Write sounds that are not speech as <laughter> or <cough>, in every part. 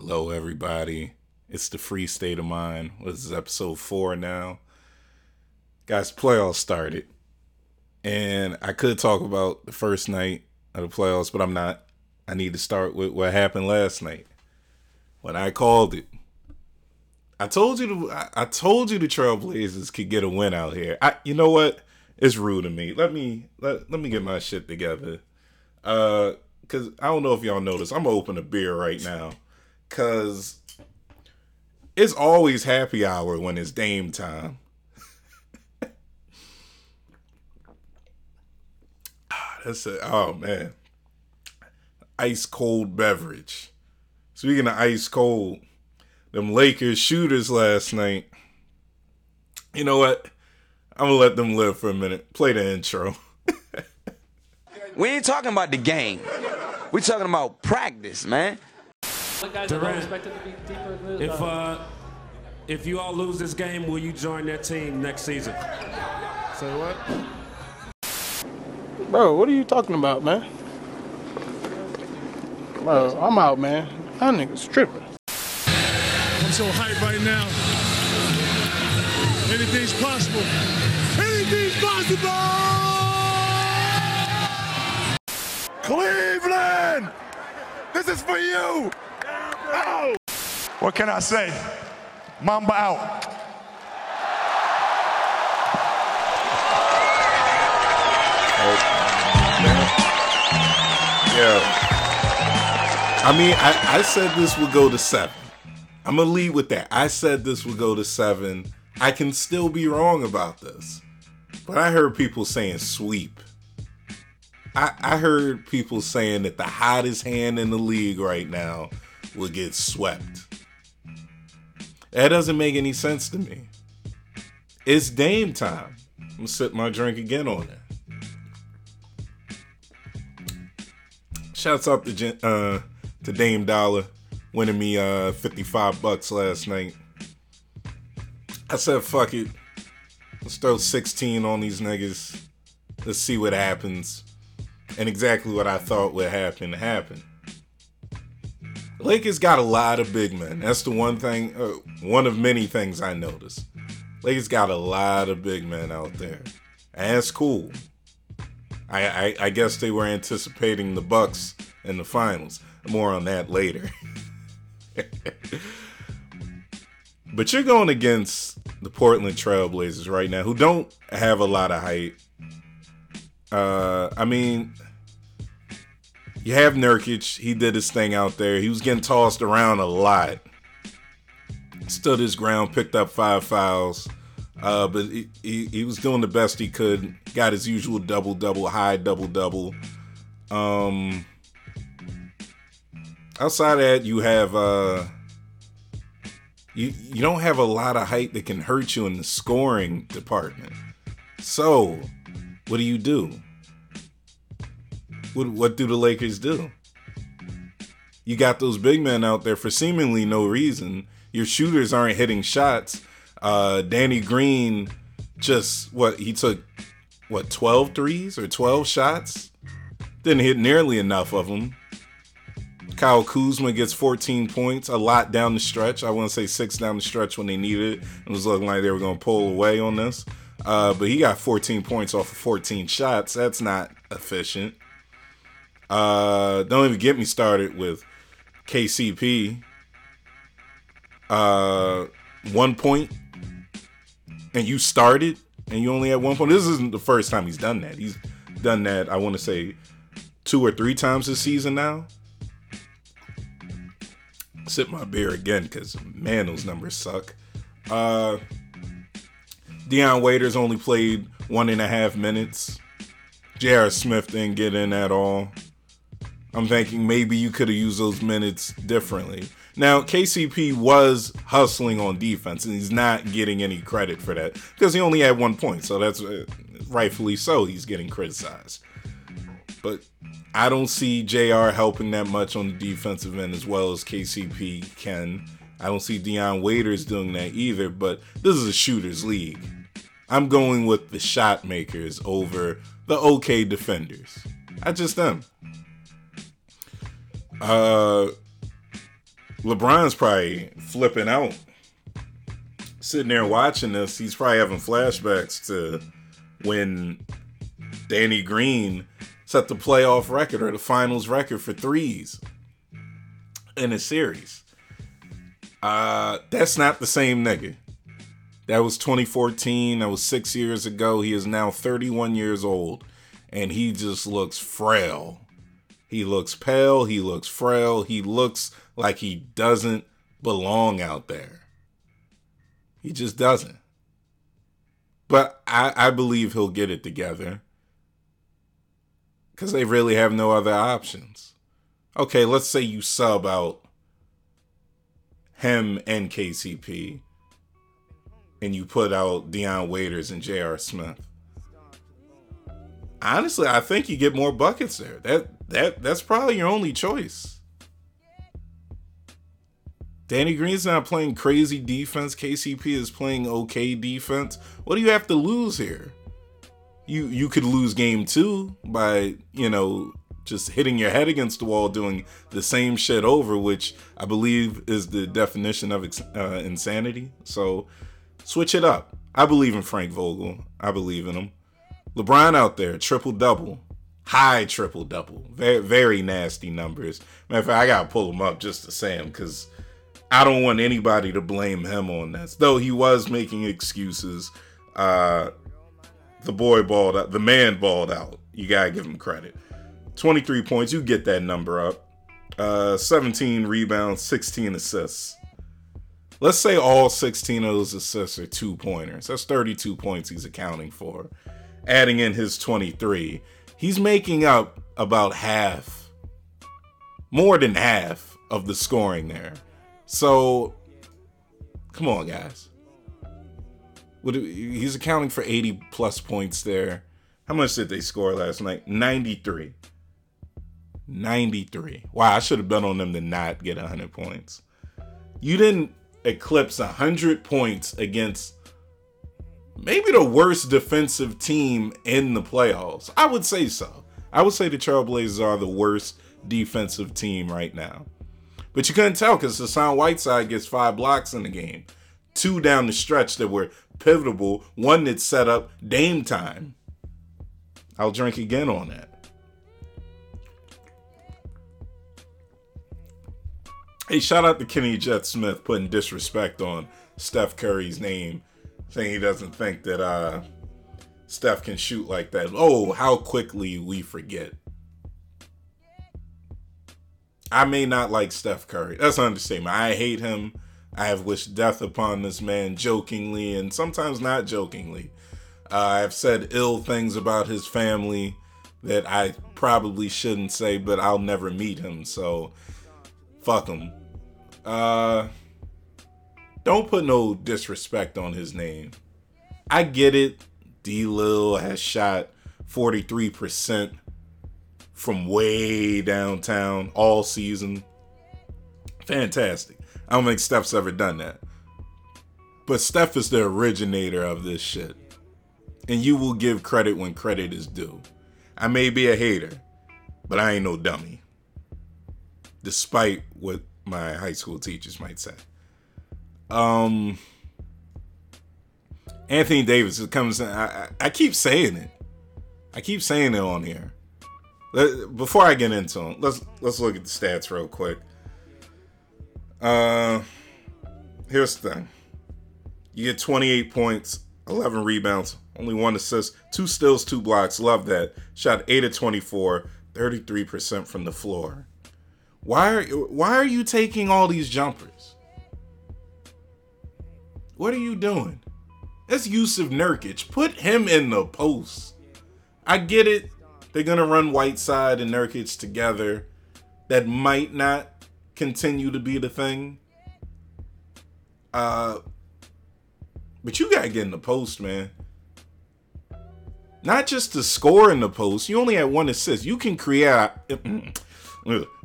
Hello, everybody. It's the Free State of Mind. This is episode four now. Guys, playoffs started. And I could talk about the first night of the playoffs, but I'm not. I need to start with what happened last night when I called it. I told you I told you the Trailblazers could get a win out here. I, you know what? It's rude of me. Let me let, let me get my shit together. Uh, cause I don't know if y'all noticed. I'm gonna open a beer right now, cause it's always happy hour when it's Dame time. <laughs> Ah, that's it. Oh man, ice cold beverage. Speaking of ice cold, them Lakers shooters last night. You know what? I'm gonna let them live for a minute. Play the intro. <laughs> We ain't talking about the game. We're talking about practice, man. Guys Durant, are expected to be deeper in the If uh, if you all lose this game, will you join that team next season? Say what? Bro, what are you talking about, man? Bro, I'm out, man. That nigga's tripping. I'm so hyped right now. Anything's possible. Anything's possible! Cleveland! This is for you! Oh! What can I say? Mamba out. Oh, yeah. I mean, I, I said this would go to seven. I'm gonna lead with that. I said this would go to seven. I can still be wrong about this, but I heard people saying sweep. I, I heard people saying that the hottest hand in the league right now will get swept. That doesn't make any sense to me. It's Dame time. I'm gonna sip my drink again on it. Shouts out to uh to Dame Dollar winning me uh 55 bucks last night. I said fuck it. Let's throw 16 on these niggas. Let's see what happens. And exactly what I thought would happen happened. Lakers got a lot of big men. That's the one thing, uh, one of many things I noticed. Lakers got a lot of big men out there. And that's cool. I, I, I guess they were anticipating the Bucks in the finals. More on that later. <laughs> but you're going against the Portland Trailblazers right now, who don't have a lot of height. Uh, I mean, you have Nurkic. He did his thing out there. He was getting tossed around a lot. Stood his ground, picked up five fouls. Uh, but he, he, he was doing the best he could. Got his usual double double, high double double. Um, outside of that, you have uh, you you don't have a lot of height that can hurt you in the scoring department. So, what do you do? What what do the Lakers do? You got those big men out there for seemingly no reason. Your shooters aren't hitting shots. Uh, Danny Green just what he took what 12 threes or 12 shots? Didn't hit nearly enough of them kyle kuzma gets 14 points a lot down the stretch. I want to say six down the stretch when they needed it. It was looking like they were going to pull away on this. Uh, but he got 14 points off of 14 shots. That's not efficient uh, don't even get me started with kcp uh, one point and you started and you only had one point. This isn't the first time he's done that. He's done that, I want to say, two or three times this season now. Sip my beer again because, man, those numbers suck. Uh, Dion Waiters only played one and a half minutes. J.R. Smith didn't get in at all. I'm thinking maybe you could have used those minutes differently. Now, KCP was hustling on defense, and he's not getting any credit for that because he only had one point. So that's uh, rightfully so. He's getting criticized. But I don't see JR helping that much on the defensive end as well as KCP can. I don't see Dion Waiters doing that either, but this is a shooter's league. I'm going with the shot makers over the okay defenders. I just am. Uh, LeBron's probably flipping out. Sitting there watching this, he's probably having flashbacks to when Danny Green set the playoff record or the finals record for threes in a series. Uh, that's not the same nigga. That was 2014. That was six years ago. He is now 31 years old, and he just looks frail. He looks pale. He looks frail. He looks like he doesn't belong out there. He just doesn't. But I, I believe he'll get it together because they really have no other options. Okay, let's say you sub out him and KCP and you put out Dion Waiters and J.R. Smith. Honestly, I think you get more buckets there. That that that's probably your only choice. Danny Green's not playing crazy defense. KCP is playing okay defense. What do you have to lose here? You you could lose game two by you know just hitting your head against the wall doing the same shit over, which I believe is the definition of uh, insanity. So switch it up. I believe in Frank Vogel. I believe in him. LeBron out there, triple double, high triple double, very very nasty numbers. Matter of fact, I gotta pull him up just to say him because I don't want anybody to blame him on this. Though he was making excuses. Uh, the boy balled out. The man balled out. You gotta give him credit. 23 points. You get that number up. Uh, 17 rebounds, 16 assists. Let's say all 16 of those assists are two pointers. That's 32 points he's accounting for adding in his 23, he's making up about half, more than half of the scoring there. So, come on, guys. He's accounting for 80 plus points there. How much did they score last night? 93. 93. Wow, I should have bet on them to not get 100 points. You didn't eclipse 100 points against maybe the worst defensive team in the playoffs. I would say so. I would say the Trailblazers are the worst defensive team right now. But you couldn't tell because Hassan Whiteside gets five blocks in the game. Two down the stretch that were pivotal, one that set up Dame time. I'll drink again on that. Hey, shout out to Kenny Jet Smith putting disrespect on Steph Curry's name saying he doesn't think that uh, Steph can shoot like that. Oh, how quickly we forget. I may not like Steph Curry. That's an understatement. I hate him. I have wished death upon this man jokingly and sometimes not jokingly. Uh, I've said ill things about his family that I probably shouldn't say, but I'll never meet him. So, fuck him. Uh, don't put no disrespect on his name. I get it. D Lil has shot 43% from way downtown all season. Fantastic. I don't think Steph's ever done that. But Steph is the originator of this shit. And you will give credit when credit is due. I may be a hater, but I ain't no dummy. Despite what my high school teachers might say. Um, Anthony Davis comes in. I, I keep saying it. I keep saying it on here. Let, before I get into him, let's let's look at the stats real quick. Uh, here's the thing. You get 28 points, 11 rebounds, only one assist, two steals, two blocks. Love that. Shot 8 of 24, 33% from the floor. Why are why are you taking all these jumpers? What are you doing? That's Jusuf Nurkic. Put him in the post. I get it. They're gonna run Whiteside and Nurkic together. That might not continue to be the thing. Uh, but you gotta get in the post, man. Not just to score in the post. You only had one assist. You can create. <clears throat>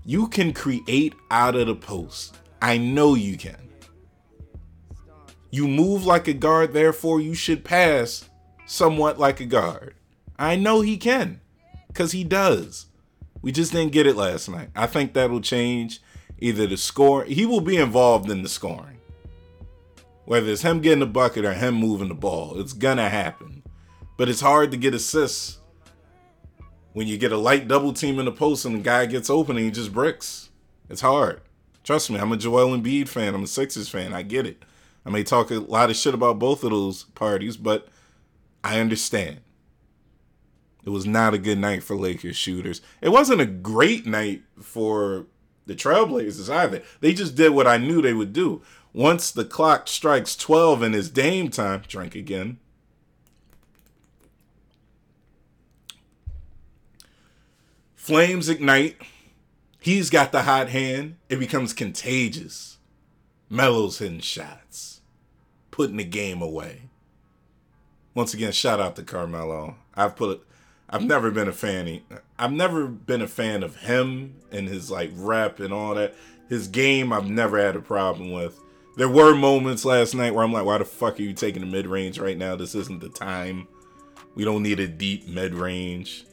You can create out of the post. I know you can. You move like a guard, therefore you should pass somewhat like a guard. I know he can, because he does. We just didn't get it last night. I think that'll change. Either the score, he will be involved in the scoring. Whether it's him getting the bucket or him moving the ball, it's gonna happen. But it's hard to get assists when you get a light double team in the post and the guy gets open and he just bricks. It's hard. Trust me, I'm a Joel Embiid fan. I'm a Sixers fan. I get it. I may talk a lot of shit about both of those parties, but I understand. It was not a good night for Lakers shooters. It wasn't a great night for the Trailblazers either. They just did what I knew they would do. Once the clock strikes 12 and it's Dame time, drink again. Flames ignite. He's got the hot hand. It becomes contagious. Melo's hitting shots, putting the game away. Once again, shout out to Carmelo. I've put, I've never been a fan. I've never been a fan of him and his like rep and all that. His game, I've never had a problem with. There were moments last night where I'm like, why the fuck are you taking the mid range right now? This isn't the time. We don't need a deep mid range,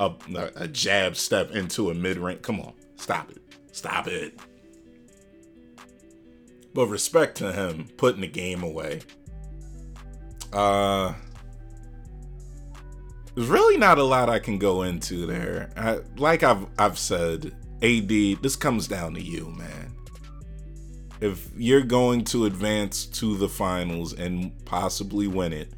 a, a jab step into a mid range. Come on, stop it, stop it. But respect to him putting the game away. Uh, there's really not a lot I can go into there. I, like I've I've said, AD, this comes down to you, man. If you're going to advance to the finals and possibly win it,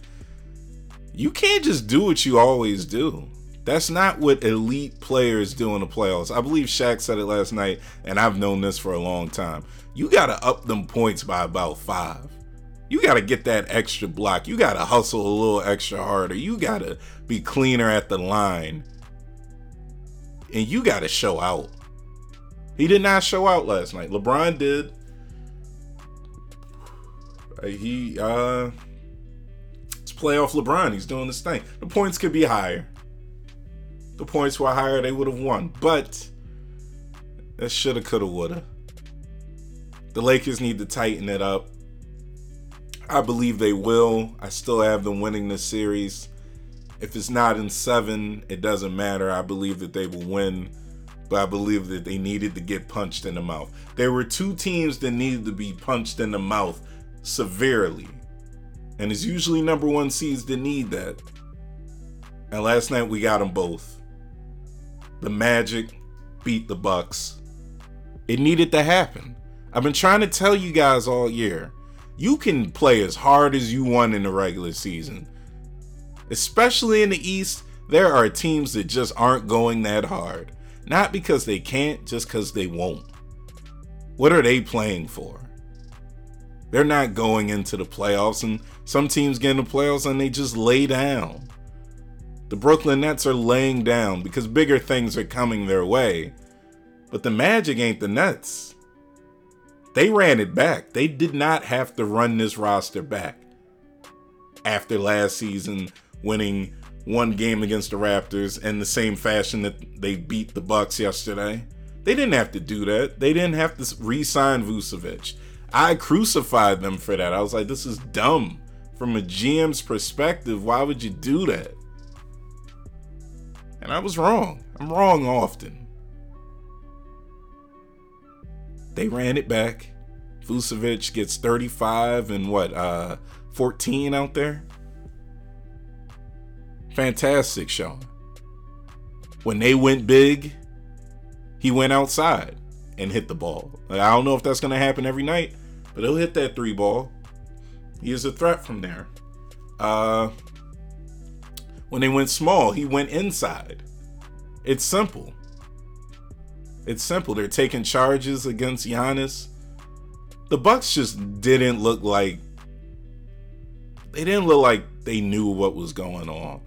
you can't just do what you always do. That's not what elite players do in the playoffs. I believe Shaq said it last night, and I've known this for a long time. You got to up them points by about five. You got to get that extra block. You got to hustle a little extra harder. You got to be cleaner at the line. And you got to show out. He did not show out last night. LeBron did. He, uh, it's playoff LeBron. He's doing this thing. The points could be higher. The points were higher, they would have won. But that shoulda, coulda, woulda. The Lakers need to tighten it up. I believe they will. I still have them winning this series. If it's not in seven, it doesn't matter. I believe that they will win, but I believe that they needed to get punched in the mouth. There were two teams that needed to be punched in the mouth severely. And it's usually number one seeds that need that. And last night we got them both. The Magic beat the Bucks. It needed to happen. I've been trying to tell you guys all year. You can play as hard as you want in the regular season. Especially in the East, there are teams that just aren't going that hard. Not because they can't, just because they won't. What are they playing for? They're not going into the playoffs, and some teams get in the playoffs and they just lay down. The Brooklyn Nets are laying down because bigger things are coming their way. But the Magic ain't the Nets. They ran it back. They did not have to run this roster back. After last season winning one game against the Raptors in the same fashion that they beat the Bucks yesterday. They didn't have to do that. They didn't have to re-sign Vucevic. I crucified them for that. I was like, this is dumb. From a GM's perspective, why would you do that? And I was wrong. I'm wrong often. They ran it back. Vucevic gets 35 and what, uh, 14 out there? Fantastic, Sean. When they went big, he went outside and hit the ball. I don't know if that's going to happen every night, but he'll hit that three ball. He is a threat from there. Uh, when they went small, he went inside. It's simple. It's simple. They're taking charges against Giannis. The Bucks just didn't look like they didn't look like they knew what was going on.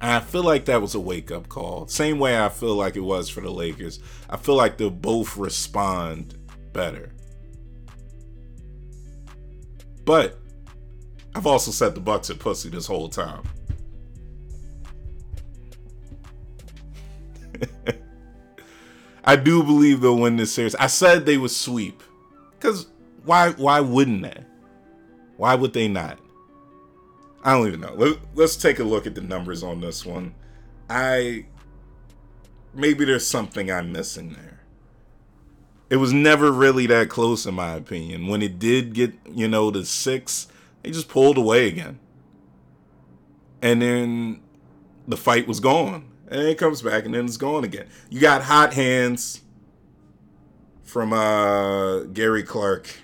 And I feel like that was a wake up call. Same way I feel like it was for the Lakers. I feel like they'll both respond better. But I've also said the Bucks are pussy this whole time. <laughs> I do believe they'll win this series. I said they would sweep. Cause why why wouldn't they? Why would they not? I don't even know. Let, let's take a look at the numbers on this one. I maybe there's something I'm missing there. it was never really that close in my opinion. When it did get, you know, to six, they just pulled away again. And then the fight was gone. And it comes back and then it's gone again. You got hot hands from uh Gary Clark.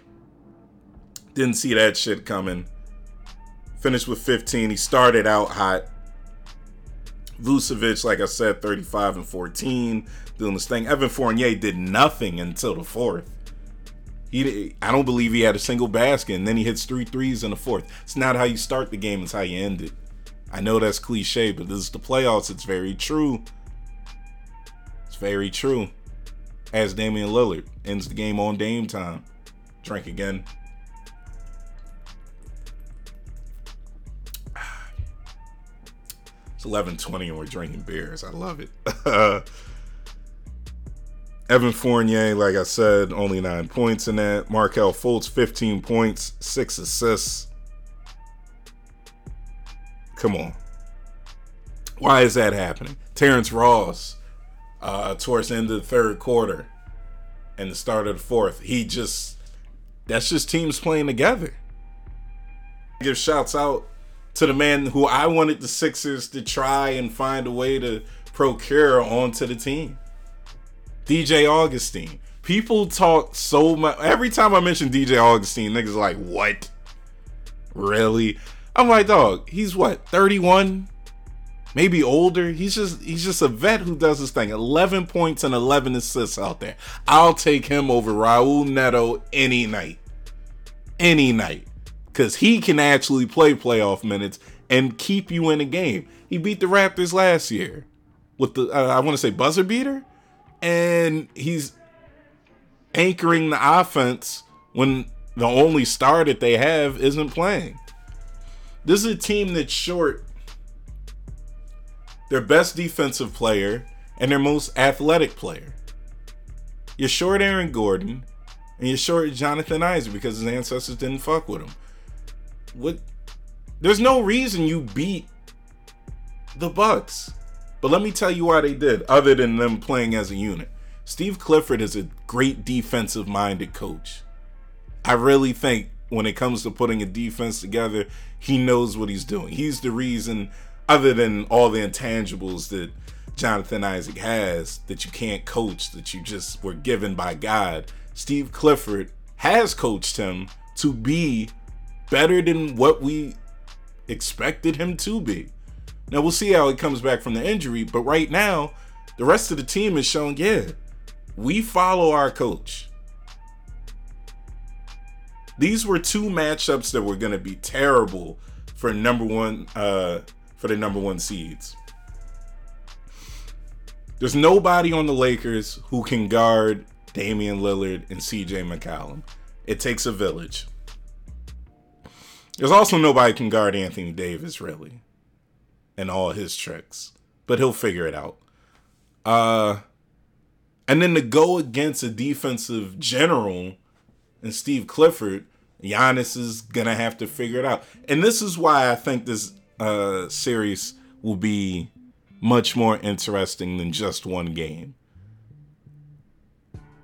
Didn't see that shit coming. Finished with 15. He started out hot. Vucevic, like I said, 35 and 14, doing this thing. Evan Fournier did nothing until the fourth. He, I don't believe he had a single basket, and then he hits three threes in the fourth. It's not how you start the game; it's how you end it. I know that's cliche, but this is the playoffs. It's very true. It's very true. As Damian Lillard ends the game on Dame time. Drink again. <sighs> It's 11:20 and we're drinking beers. I love it. <laughs> Evan Fournier, like I said, only nine points in that. Markelle Fultz, 15 points, six assists. Come on. Why is that happening? Terrence Ross, uh, towards the end of the third quarter and the start of the fourth, he just, that's just teams playing together. Give shouts out to the man who I wanted the Sixers to try and find a way to procure onto the team. DJ Augustine. People talk so much. Every time I mention DJ Augustine, niggas like, what? Really? I'm like, dog, he's what, 31? Maybe older. He's just he's just a vet who does this thing. 11 points and 11 assists out there. I'll take him over Raul Neto any night. Any night because he can actually play playoff minutes and keep you in a game. He beat the Raptors last year with the uh, I want to say buzzer beater, and he's anchoring the offense when the only star that they have isn't playing. This is a team that's short their best defensive player and their most athletic player. You're short Aaron Gordon, and you're short Jonathan Isaac because his ancestors didn't fuck with him what there's no reason you beat the Bucks. But let me tell you why they did, other than them playing as a unit. Steve Clifford is a great defensive minded coach. I really think when it comes to putting a defense together, he knows what he's doing. He's the reason, other than all the intangibles that Jonathan Isaac has, that you can't coach, that you just were given by God. Steve Clifford has coached him to be better than what we expected him to be. Now we'll see how he comes back from the injury, but right now, the rest of the team is showing, yeah, we follow our coach. These were two matchups that were going to be terrible for number one uh for the number one seeds. There's nobody on the Lakers who can guard Damian Lillard and CJ McCollum. It takes a village. There's also nobody can guard Anthony Davis really, and all his tricks, but he'll figure it out. Uh, and then to go against a defensive general and Steve Clifford, Giannis is gonna have to figure it out. And this is why I think this uh, series will be much more interesting than just one game.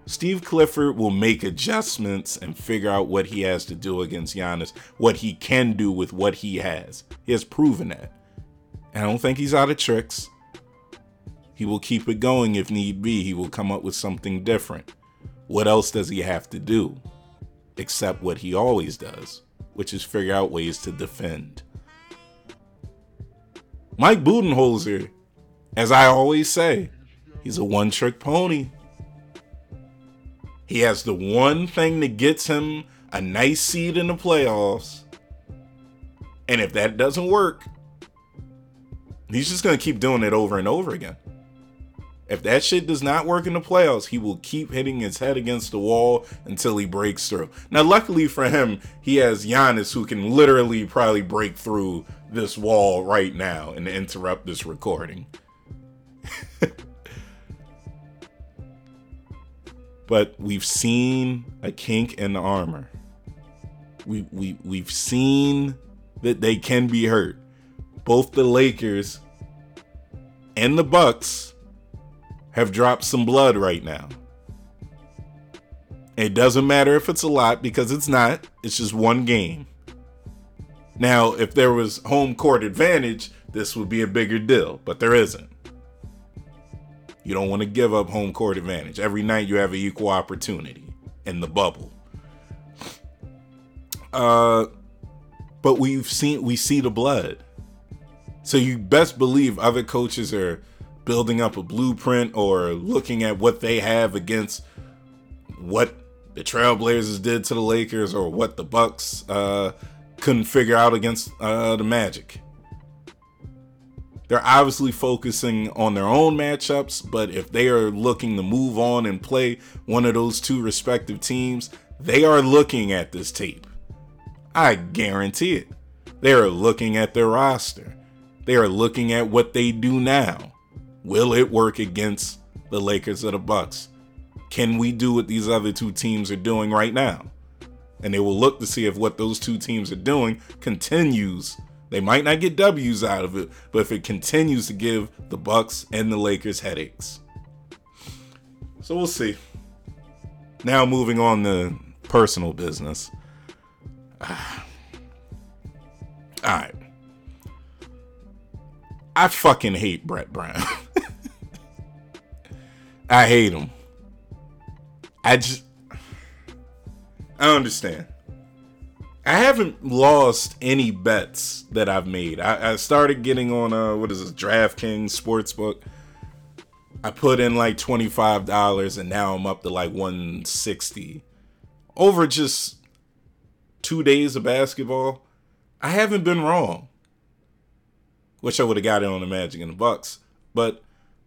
Steve Clifford will make adjustments and figure out what he has to do against Giannis, what he can do with what he has. He has proven that. And I don't think he's out of tricks. He will keep it going if need be. He will come up with something different. What else does he have to do? Except what he always does, which is figure out ways to defend. Mike Budenholzer, as I always say, he's a one trick pony. He has the one thing that gets him a nice seed in the playoffs. And if that doesn't work, he's just going to keep doing it over and over again. If that shit does not work in the playoffs, he will keep hitting his head against the wall until he breaks through. Now, luckily for him, he has Giannis who can literally probably break through this wall right now and interrupt this recording. <laughs> but we've seen a kink in the armor. We we we've seen that they can be hurt. Both the Lakers and the Bucks have dropped some blood right now. It doesn't matter if it's a lot because it's not. It's just one game. Now, if there was home court advantage, this would be a bigger deal, but there isn't. You don't want to give up home court advantage. Every night you have an equal opportunity in the bubble. Uh but we've seen we see the blood. So you best believe other coaches are building up a blueprint or looking at what they have against what the Trailblazers did to the Lakers or what the Bucks uh, couldn't figure out against uh, the Magic. They're obviously focusing on their own matchups, but if they are looking to move on and play one of those two respective teams, they are looking at this tape. I guarantee it. They are looking at their roster. They are looking at what they do now. Will it work against the Lakers or the Bucks? Can we do what these other two teams are doing right now? And they will look to see if what those two teams are doing continues. They might not get W's out of it, but if it continues to give the Bucks and the Lakers headaches. So we'll see. Now moving on to personal business. <sighs> All right. I fucking hate Brett Brown. <laughs> I hate him. I just I understand. I haven't lost any bets that I've made. I, I started getting on uh what is this DraftKings Sportsbook. I put in like twenty five dollars and now I'm up to like one sixty over just two days of basketball. I haven't been wrong. Wish I would have got it on the Magic and the Bucks, but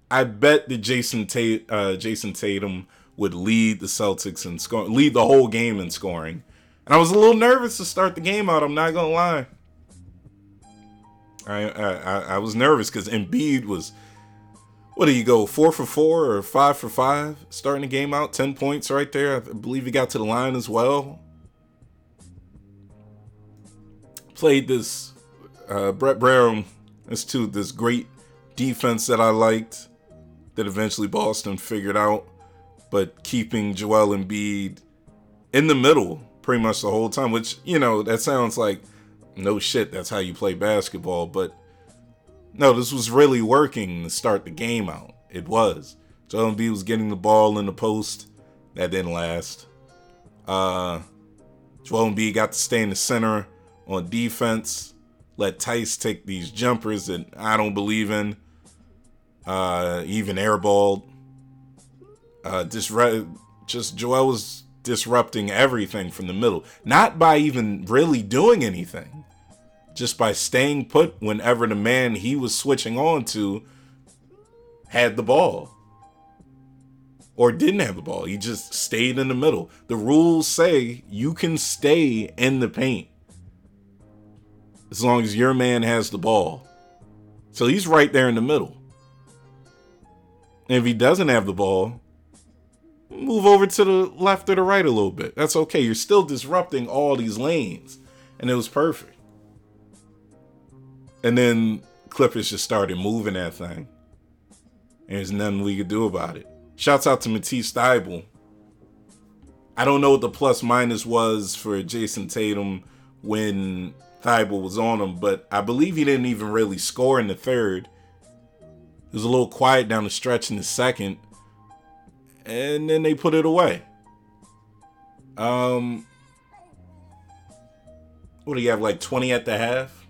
I bet that Jason Tate, uh, Jason Tatum would lead the Celtics in scoring, lead the whole game in scoring. And I was a little nervous to start the game out. I'm not gonna lie. I I, I was nervous because Embiid was, what do you go four for four or five for five starting the game out, ten points right there. I believe he got to the line as well. Played this uh, Brett Brown to this great defense that I liked that eventually Boston figured out, but keeping Joel Embiid in the middle pretty much the whole time, which, you know, that sounds like no shit, that's how you play basketball, but no, this was really working to start the game out. It was. Joel Embiid was getting the ball in the post. That didn't last. Uh Joel Embiid got to stay in the center on defense. Let Theis take these jumpers that I don't believe in. Uh, even airballed. Uh, disrupt, just Joel was disrupting everything from the middle. Not by even really doing anything, just by staying put whenever the man he was switching on to had the ball or didn't have the ball. He just stayed in the middle. The rules say you can stay in the paint as long as your man has the ball. So he's right there in the middle. And if he doesn't have the ball, move over to the left or the right a little bit. That's okay. You're still disrupting all these lanes. And it was perfect. And then Clippers just started moving that thing. And there's nothing we could do about it. Shouts out to Matisse Thybulle. I don't know what the plus minus was for Jason Tatum when Thybulle was on him, but I believe he didn't even really score in the third. It was a little quiet down the stretch in the second, and then they put it away. Um, what do you have, like 20 at the half?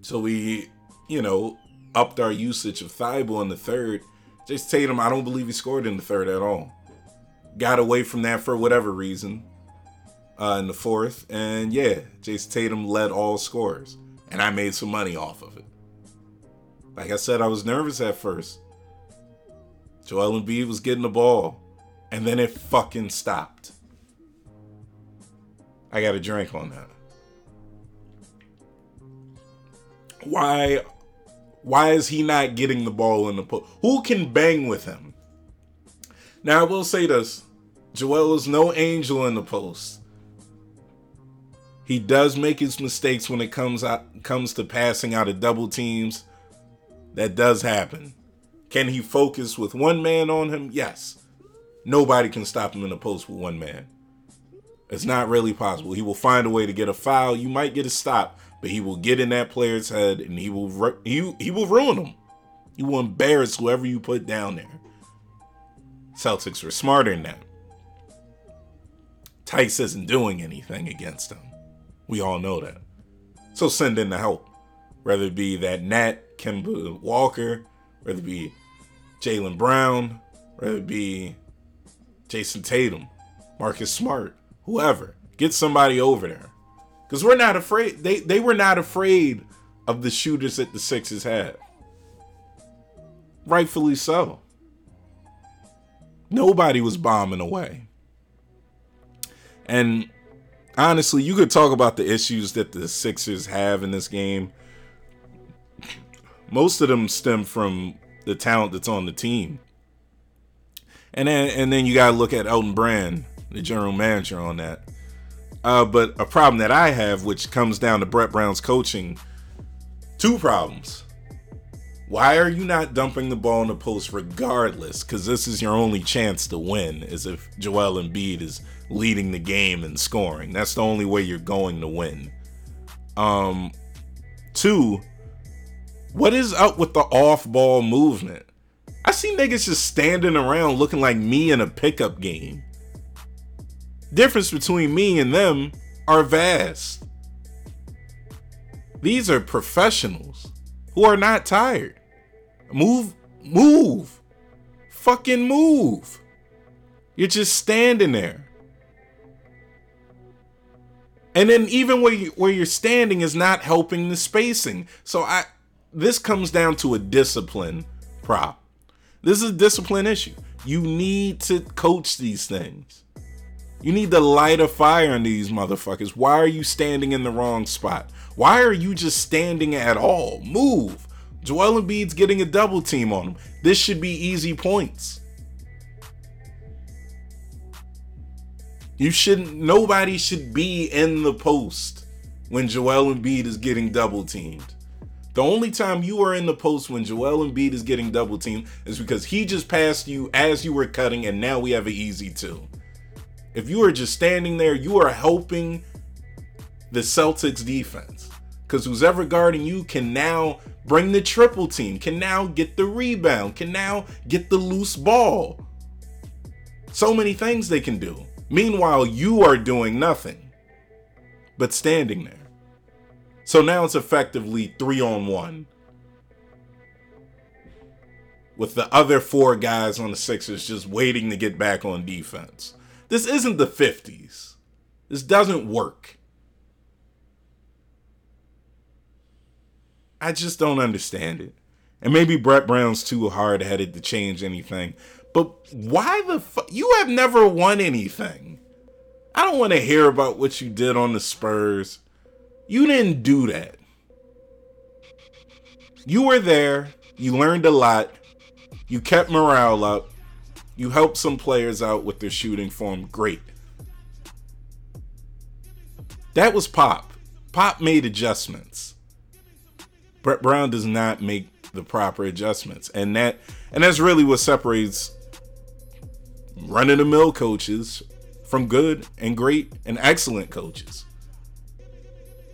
So we, you know, upped our usage of Thybulle in the third. Just Tatum, I don't believe he scored in the third at all. Got away from that for whatever reason uh, in the fourth. And yeah, Jason Tatum led all scores. And I made some money off of it. Like I said, I was nervous at first. Joel Embiid was getting the ball. And then it fucking stopped. I got a drink on that. Why why is he not getting the ball in the post? Who can bang with him? Now I will say this. Joel is no angel in the post. He does make his mistakes when it comes out comes to passing out of double teams. That does happen. Can he focus with one man on him? Yes. nobody can stop him in the post with one man. It's not really possible. He will find a way to get a foul. You might get a stop, but he will get in that player's head and he will ru- he, he will ruin them. He will embarrass whoever you put down there. Celtics were smarter than that. Theis isn't doing anything against them. We all know that. So send in the help. Whether it be that Nat, Kemba Walker, whether it be Jaylen Brown, whether it be Jason Tatum, Marcus Smart, whoever. Get somebody over there. Because we're not afraid. They they were not afraid of the shooters that the Sixers had. Rightfully so. Nobody was bombing away. And honestly, you could talk about the issues that the Sixers have in this game. Most of them stem from the talent that's on the team. And then and then you gotta look at Elton Brand, the general manager on that. Uh, but a problem that I have, which comes down to Brett Brown's coaching, two problems. Why are you not dumping the ball in the post regardless? Because this is your only chance to win, is if Joel Embiid is leading the game and scoring. That's the only way you're going to win. Um, two, what is up with the off-ball movement? I see niggas just standing around looking like me in a pickup game. Difference between me and them are vast. These are professionals who are not tired. Move, move, fucking move. You're just standing there. And then even where you, where you're standing is not helping the spacing. So I this comes down to a discipline prop. This is a discipline issue. You need to coach these things. You need to light a fire on these motherfuckers. Why are you standing in the wrong spot? Why are you just standing at all? Move. Joel Embiid's getting a double team on him. This should be easy points. You shouldn't, nobody should be in the post when Joel Embiid is getting double teamed. The only time you are in the post when Joel Embiid is getting double teamed is because he just passed you as you were cutting, and now we have an easy two. If you are just standing there, you are helping the Celtics defense. Because who's ever guarding you can now bring the triple team, can now get the rebound, can now get the loose ball. So many things they can do. Meanwhile, you are doing nothing but standing there. So now it's effectively three on one. With the other four guys on the Sixers just waiting to get back on defense. This isn't the 50s. This doesn't work. I just don't understand it. And maybe Brett Brown's too hard headed to change anything. But why the fuck? You have never won anything. I don't want to hear about what you did on the Spurs. You didn't do that. You were there. You learned a lot. You kept morale up. You helped some players out with their shooting form. Great. That was Pop. Pop made adjustments. Brett Brown does not make the proper adjustments. And that and that's really what separates running the mill coaches from good and great and excellent coaches.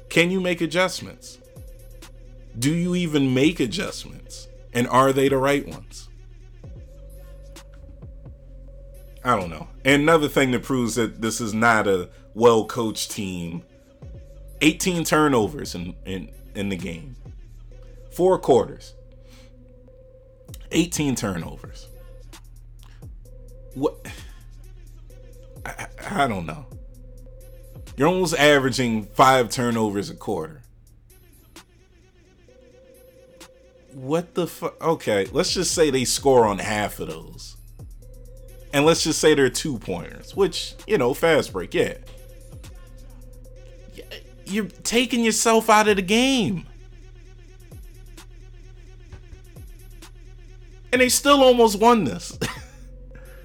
Can you make adjustments? Do you even make adjustments? And are they the right ones? I don't know. And another thing that proves that this is not a well coached team 18 turnovers in, in, in the game, four quarters, 18 turnovers. What? I, I don't know. You're almost averaging five turnovers a quarter. What the fuck? Okay, let's just say they score on half of those. And let's just say they're two pointers, which, you know, fast break, yeah. You're taking yourself out of the game. And they still almost won this. <laughs>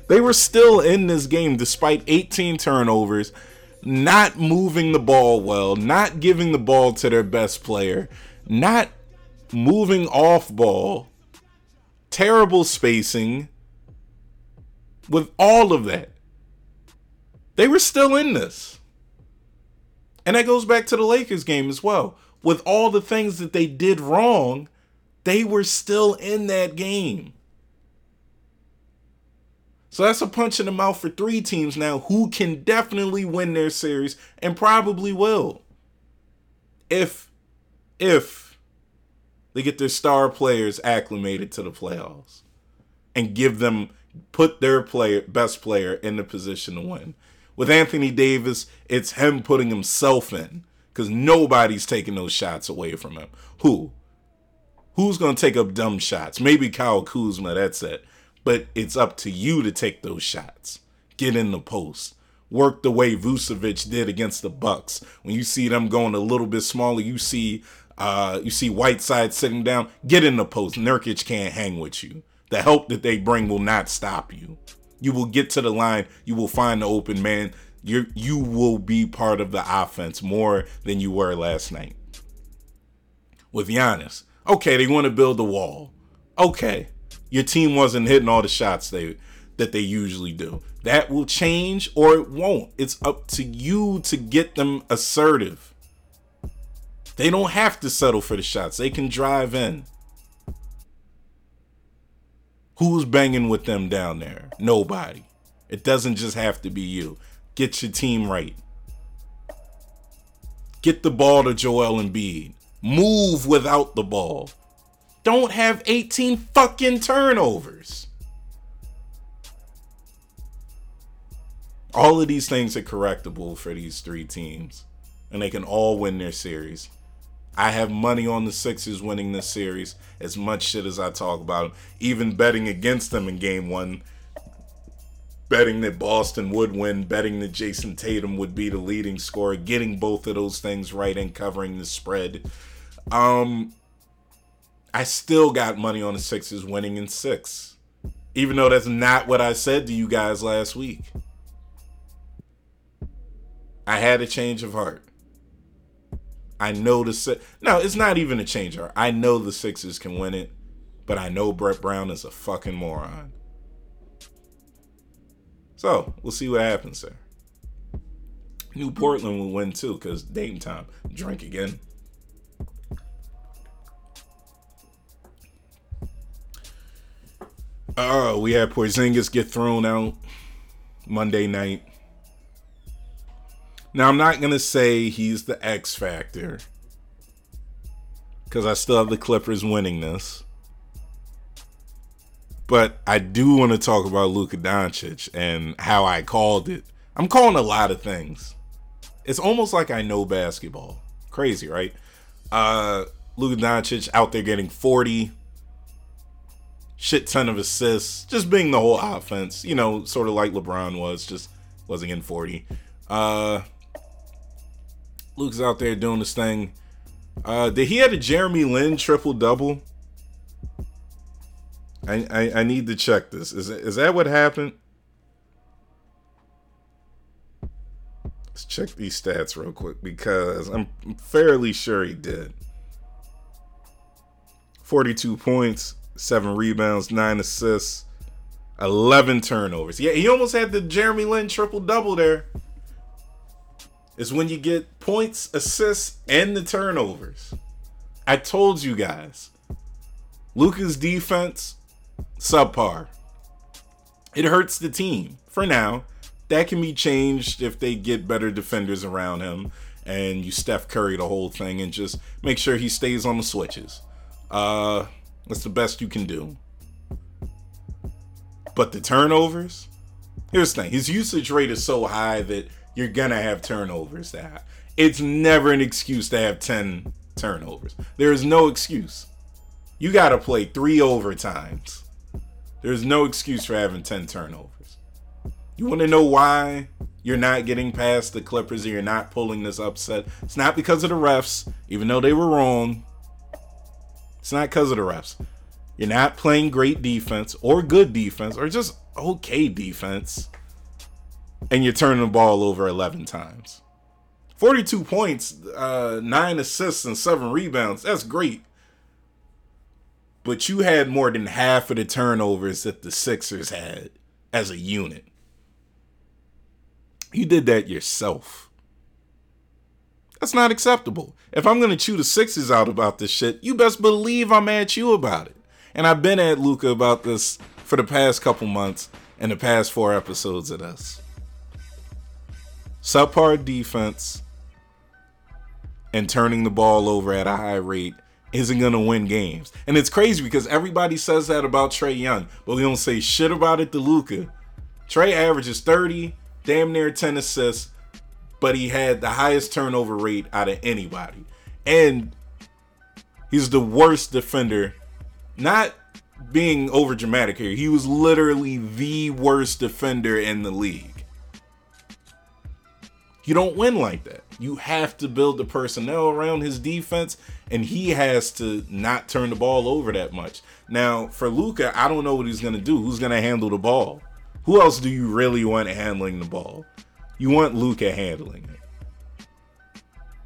they were still in this game despite 18 turnovers, not moving the ball well, not giving the ball to their best player, not moving off ball, terrible spacing, with all of that, they were still in this. And that goes back to the Lakers game as well. With all the things that they did wrong, they were still in that game. So that's a punch in the mouth for three teams now who can definitely win their series and probably will. If if they get their star players acclimated to the playoffs and give them put their player best player in the position to win. With Anthony Davis, it's him putting himself in because nobody's taking those shots away from him. Who? Who's going to take up dumb shots? Maybe Kyle Kuzma, that's it. But it's up to you to take those shots. Get in the post. Work the way Vucevic did against the Bucks. When you see them going a little bit smaller, you see uh, you see Whiteside sitting down. Get in the post. Nurkic can't hang with you. The help that they bring will not stop you. You will get to the line. You will find the open man. You you will be part of the offense more than you were last night. With Giannis, okay, they want to build the wall. Okay, your team wasn't hitting all the shots they that they usually do. That will change or it won't. It's up to you to get them assertive. They don't have to settle for the shots. They can drive in. Who's banging with them down there? Nobody. It doesn't just have to be you. Get your team right. Get the ball to Joel Embiid. Move without the ball. Don't have 18 fucking turnovers. All of these things are correctable for these three teams, and they can all win their series. I have money on the Sixers winning this series. As much shit as I talk about them, even betting against them in game one, betting that Boston would win, betting that Jayson Tatum would be the leading scorer, getting both of those things right and covering the spread. Um, I still got money on the Sixers winning in six, even though that's not what I said to you guys last week. I had a change of heart. I know the six. No, it's not even a change of heart. I know the Sixers can win it, but I know Brett Brown is a fucking moron. So we'll see what happens there. New Portland will win too, because Dame time. Drink again. Oh, we had Porzingis get thrown out Monday night. Now I'm not gonna say he's the X factor because I still have the Clippers winning this, but I do want to talk about Luka Doncic and how I called it. I'm calling a lot of things. It's almost like I know basketball. Crazy, right? Uh, Luka Doncic out there getting 40, shit ton of assists, just being the whole offense, you know, sort of like LeBron was, just wasn't in 40. Uh Luke's out there doing this thing. Uh did he had a Jeremy Lin triple double? I, I I need to check this. Is is that what happened? Let's check these stats real quick because I'm fairly sure he did. 42 points, seven rebounds, nine assists, 11 turnovers. Yeah, he almost had the Jeremy Lin triple double there. It's when you get points, assists, and the turnovers. I told you guys. Luka's defense, subpar. It hurts the team for now. That can be changed if they get better defenders around him and you Steph Curry the whole thing and just make sure he stays on the switches. Uh that's the best you can do. But the turnovers, here's the thing: his usage rate is so high that you're gonna have turnovers. That it's never an excuse to have ten turnovers. There is no excuse. You got to play three overtimes. There's no excuse for having ten turnovers. You want to know why you're not getting past the Clippers and you're not pulling this upset? It's not because of the refs, even though they were wrong. It's not because of the refs. You're not playing great defense or good defense or just okay defense. And you're turning the ball over 11 times. 42 points, uh, 9 assists, and 7 rebounds. That's great. But you had more than half of the turnovers that the Sixers had. as a unit. You did that yourself. That's not acceptable. If I'm gonna chew the sixes out about this shit, you best believe I'm at you about it. And I've been at Luka about this for the past couple months and the past four episodes of this. Subpar defense and turning the ball over at a high rate isn't gonna win games. And it's crazy because everybody says that about Trae Young, but we don't say shit about it to Luka. Trey averages 30, damn near 10 assists, but he had the highest turnover rate out of anybody. And he's the worst defender. Not being over dramatic here. He was literally the worst defender in the league. You don't win like that. You have to build the personnel around his defense, and he has to not turn the ball over that much. Now, for Luka, I don't know what he's gonna do. Who's gonna handle the ball? Who else do you really want handling the ball? You want Luka handling it.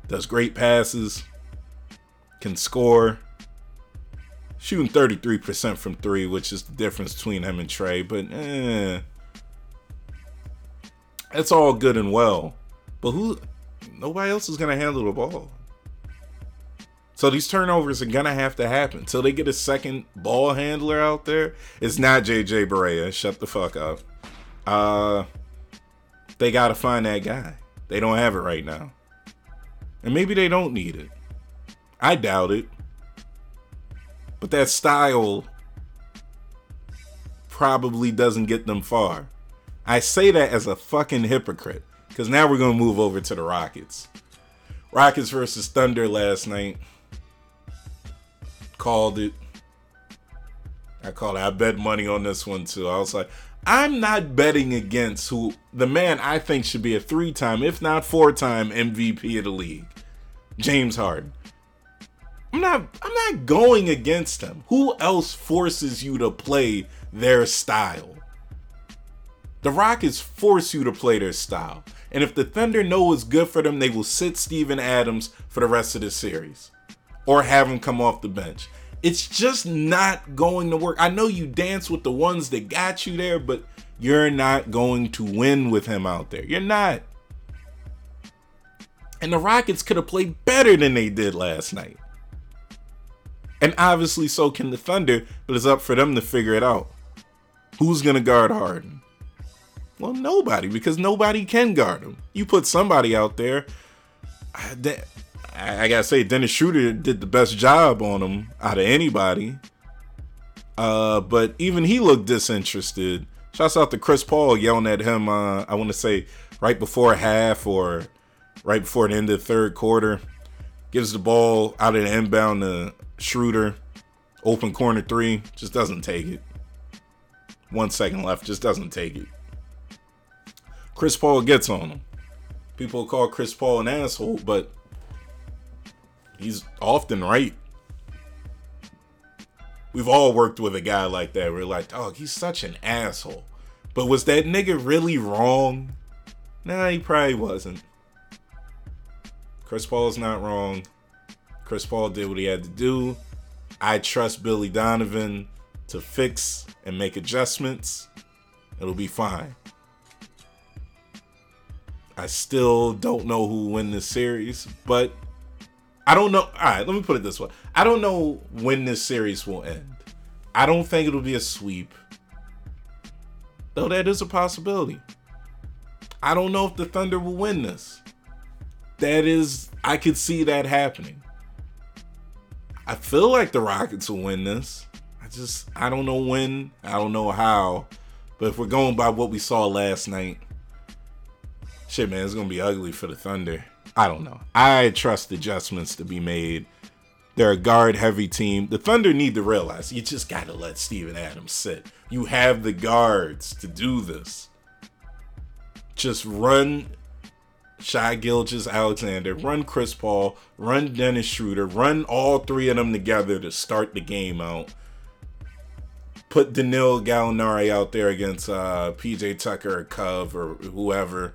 Does great passes, can score, shooting 33% from three, which is the difference between him and Trae, but eh. It's all good and well. But who nobody else is gonna handle the ball. So these turnovers are gonna have to happen until they get a second ball handler out there. It's not JJ Barea. Shut the fuck up. Uh, they gotta find that guy. They don't have it right now, and maybe they don't need it. I doubt it. But that style probably doesn't get them far. I say that as a fucking hypocrite because now we're gonna move over to the Rockets. Rockets versus Thunder last night. Called it. I called it. I bet money on this one too. I was like, I'm not betting against who the man I think should be a three-time, if not four-time MVP of the league, James Harden. I'm not I'm not going against him. Who else forces you to play their style? The Rockets force you to play their style. And if the Thunder know what's good for them, they will sit Steven Adams for the rest of the series. Or have him come off the bench. It's just not going to work. I know you dance with the ones that got you there, but you're not going to win with him out there. You're not. And the Rockets could have played better than they did last night. And obviously, so can the Thunder, but it's up for them to figure it out. Who's going to guard Harden? Well, nobody, because nobody can guard him. You put somebody out there. I, I gotta say, Dennis Schroeder did the best job on him out of anybody. Uh, but even he looked disinterested. Shouts out to Chris Paul yelling at him. Uh, I want to say right before half or right before the end of the third quarter. Gives the ball out of the inbound to Schroeder, open corner three, just doesn't take it. One second left, just doesn't take it. Chris Paul gets on him. People call Chris Paul an asshole, but he's often right. We've all worked with a guy like that. We're like, oh, he's such an asshole. But was that nigga really wrong? Nah, he probably wasn't. Chris Paul's not wrong. Chris Paul did what he had to do. I trust Billy Donovan to fix and make adjustments. It'll be fine. I still don't know who will win this series, but I don't know. All right, let me put it this way. I don't know when this series will end. I don't think it'll be a sweep. Though that is a possibility. I don't know if the Thunder will win this. That is, I could see that happening. I feel like the Rockets will win this. I just, I don't know when, I don't know how. But if we're going by what we saw last night, shit, man, it's going to be ugly for the Thunder. I don't know. I trust adjustments to be made. They're a guard heavy team. The Thunder need to realize you just got to let Steven Adams sit. You have the guards to do this. Just run Shai Gilgeous Alexander, run Chris Paul, run Dennis Schroeder, run all three of them together to start the game out. Put Danilo Gallinari out there against uh, PJ Tucker or Cove or whoever.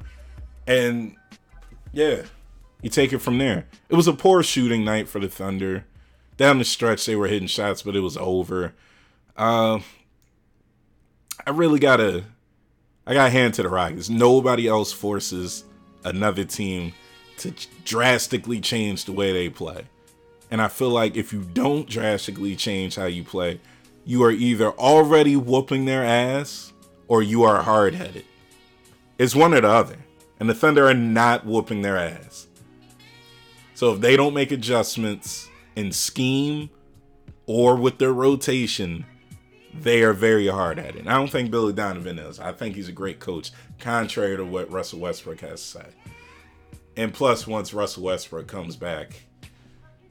And yeah, you take it from there. It was a poor shooting night for the Thunder. Down the stretch, they were hitting shots, but it was over. Uh, I really gotta I got hand to the Rockets. Nobody else forces another team to drastically change the way they play. And I feel like if you don't drastically change how you play, you are either already whooping their ass or you are hard headed. It's one or the other. And the Thunder are not whooping their ass. So if they don't make adjustments in scheme or with their rotation, they are very hard at it. And I don't think Billy Donovan is. I think he's a great coach, contrary to what Russell Westbrook has say. And plus, once Russell Westbrook comes back,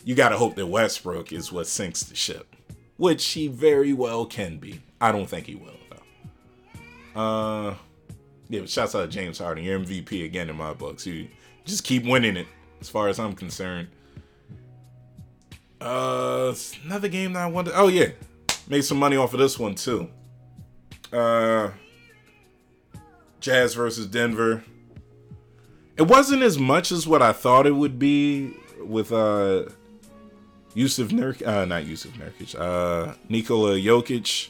you got to hope that Westbrook is what sinks the ship, which he very well can be. I don't think he will, though. Uh, yeah, shouts out to James Harden. You're MVP again in my books. You just keep winning it, as far as I'm concerned. Uh, another game that I wanted. Oh yeah, made some money off of this one too. Uh, Jazz versus Denver. It wasn't as much as what I thought it would be with uh Jusuf Nurk, uh, not Jusuf Nurkic, uh, Nikola Jokic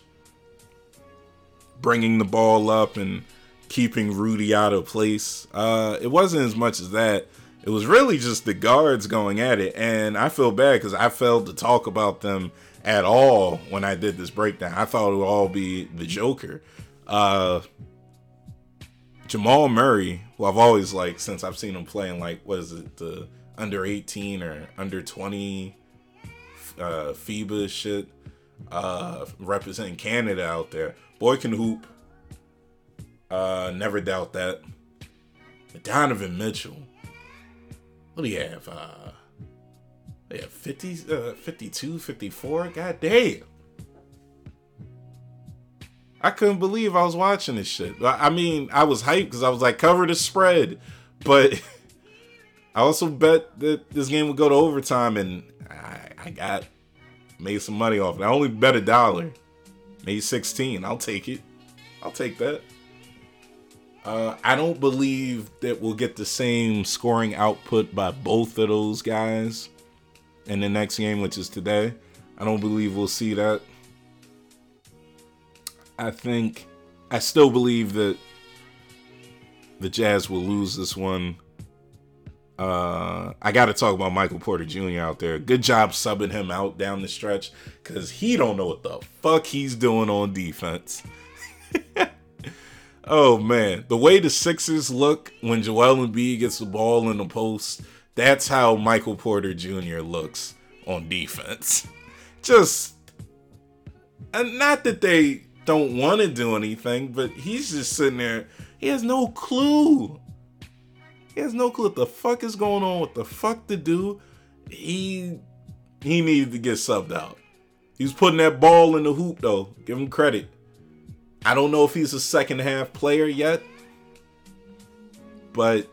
bringing the ball up and keeping Rudy out of place. Uh, it wasn't as much as that. It was really just the guards going at it, and I feel bad because I failed to talk about them at all when I did this breakdown. I thought it would all be the Joker. Uh, Jamal Murray, who I've always liked since I've seen him playing like what is it, the under 18 or under 20 uh FIBA shit, uh representing Canada out there. Boy can hoop. Uh never doubt that. Donovan Mitchell. What do you have? Uh yeah, 50 uh 52, 54? God damn. I couldn't believe I was watching this shit. I mean, I was hyped because I was like, cover the spread. But <laughs> I also bet that this game would go to overtime, and I, I got made some money off it. I only bet a dollar, made 16. I'll take it. I'll take that. Uh, I don't believe that we'll get the same scoring output by both of those guys in the next game, which is today. I don't believe we'll see that. I think I still believe that the Jazz will lose this one. Uh, I got to talk about Michael Porter Jr. out there. Good job subbing him out down the stretch because he don't know what the fuck he's doing on defense. <laughs> oh man, the way the Sixers look when Joel Embiid gets the ball in the post, that's how Michael Porter Jr. looks on defense. <laughs> Just, and not that they don't want to do anything, but he's just sitting there. He has no clue. He has no clue what the fuck is going on, what the fuck to do. He he needed to get subbed out. He's putting that ball in the hoop though. Give him credit. I don't know if he's a second half player yet, but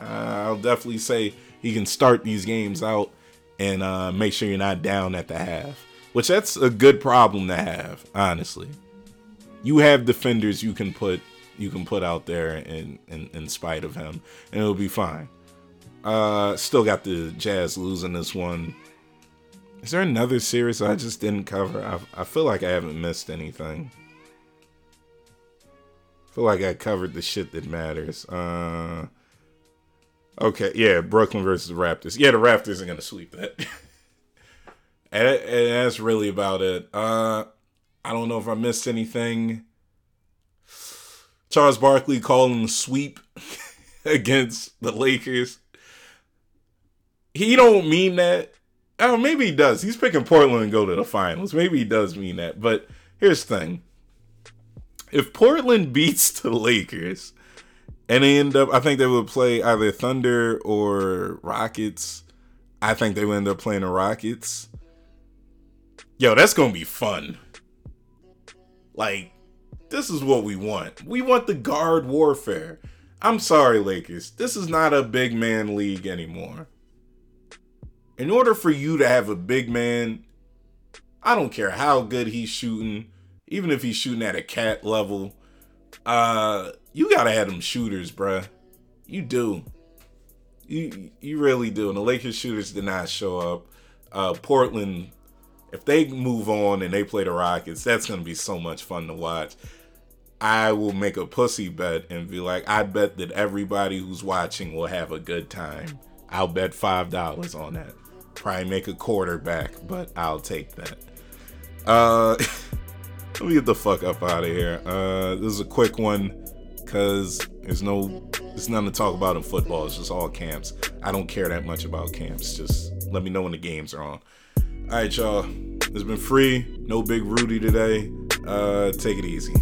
I'll definitely say he can start these games out and uh, make sure you're not down at the half. Which that's a good problem to have, honestly you have defenders you can put you can put out there in in, in spite of him, and it'll be fine. Uh, still got the Jazz losing this one. Is there another series I just didn't cover? I, I feel like I haven't missed anything. Feel like I covered the shit that matters. Uh, okay, yeah, Brooklyn versus the Raptors. Yeah, the Raptors are gonna sweep that. <laughs> and, and that's really about it. Uh, I don't know if I missed anything. Charles Barkley calling the sweep <laughs> against the Lakers. He don't mean that. Oh, maybe he does. He's picking Portland and go to the finals. Maybe he does mean that. But here's the thing. If Portland beats the Lakers and they end up I think they would play either Thunder or Rockets. I think they would end up playing the Rockets. Yo, that's gonna be fun. Like, this is what we want. We want the guard warfare. I'm sorry, Lakers. This is not a big man league anymore. In order for you to have a big man, I don't care how good he's shooting, even if he's shooting at a cat level, uh, you gotta have them shooters, bruh. You do. You you really do. And the Lakers shooters did not show up. Uh, Portland if they move on and they play the Rockets, that's to be so much fun to watch. I will make a pussy bet and be like, I bet that everybody who's watching will have a good time. I'll bet five dollars on that. Probably make a quarter back, but I'll take that. Uh <laughs> let me get the fuck up out of here. Uh this is a quick one because there's no there's nothing to talk about in football. It's just all camps. I don't care that much about camps. Just let me know when the games are on. All right, y'all. It's been free. No big Rudy today. Uh, take it easy.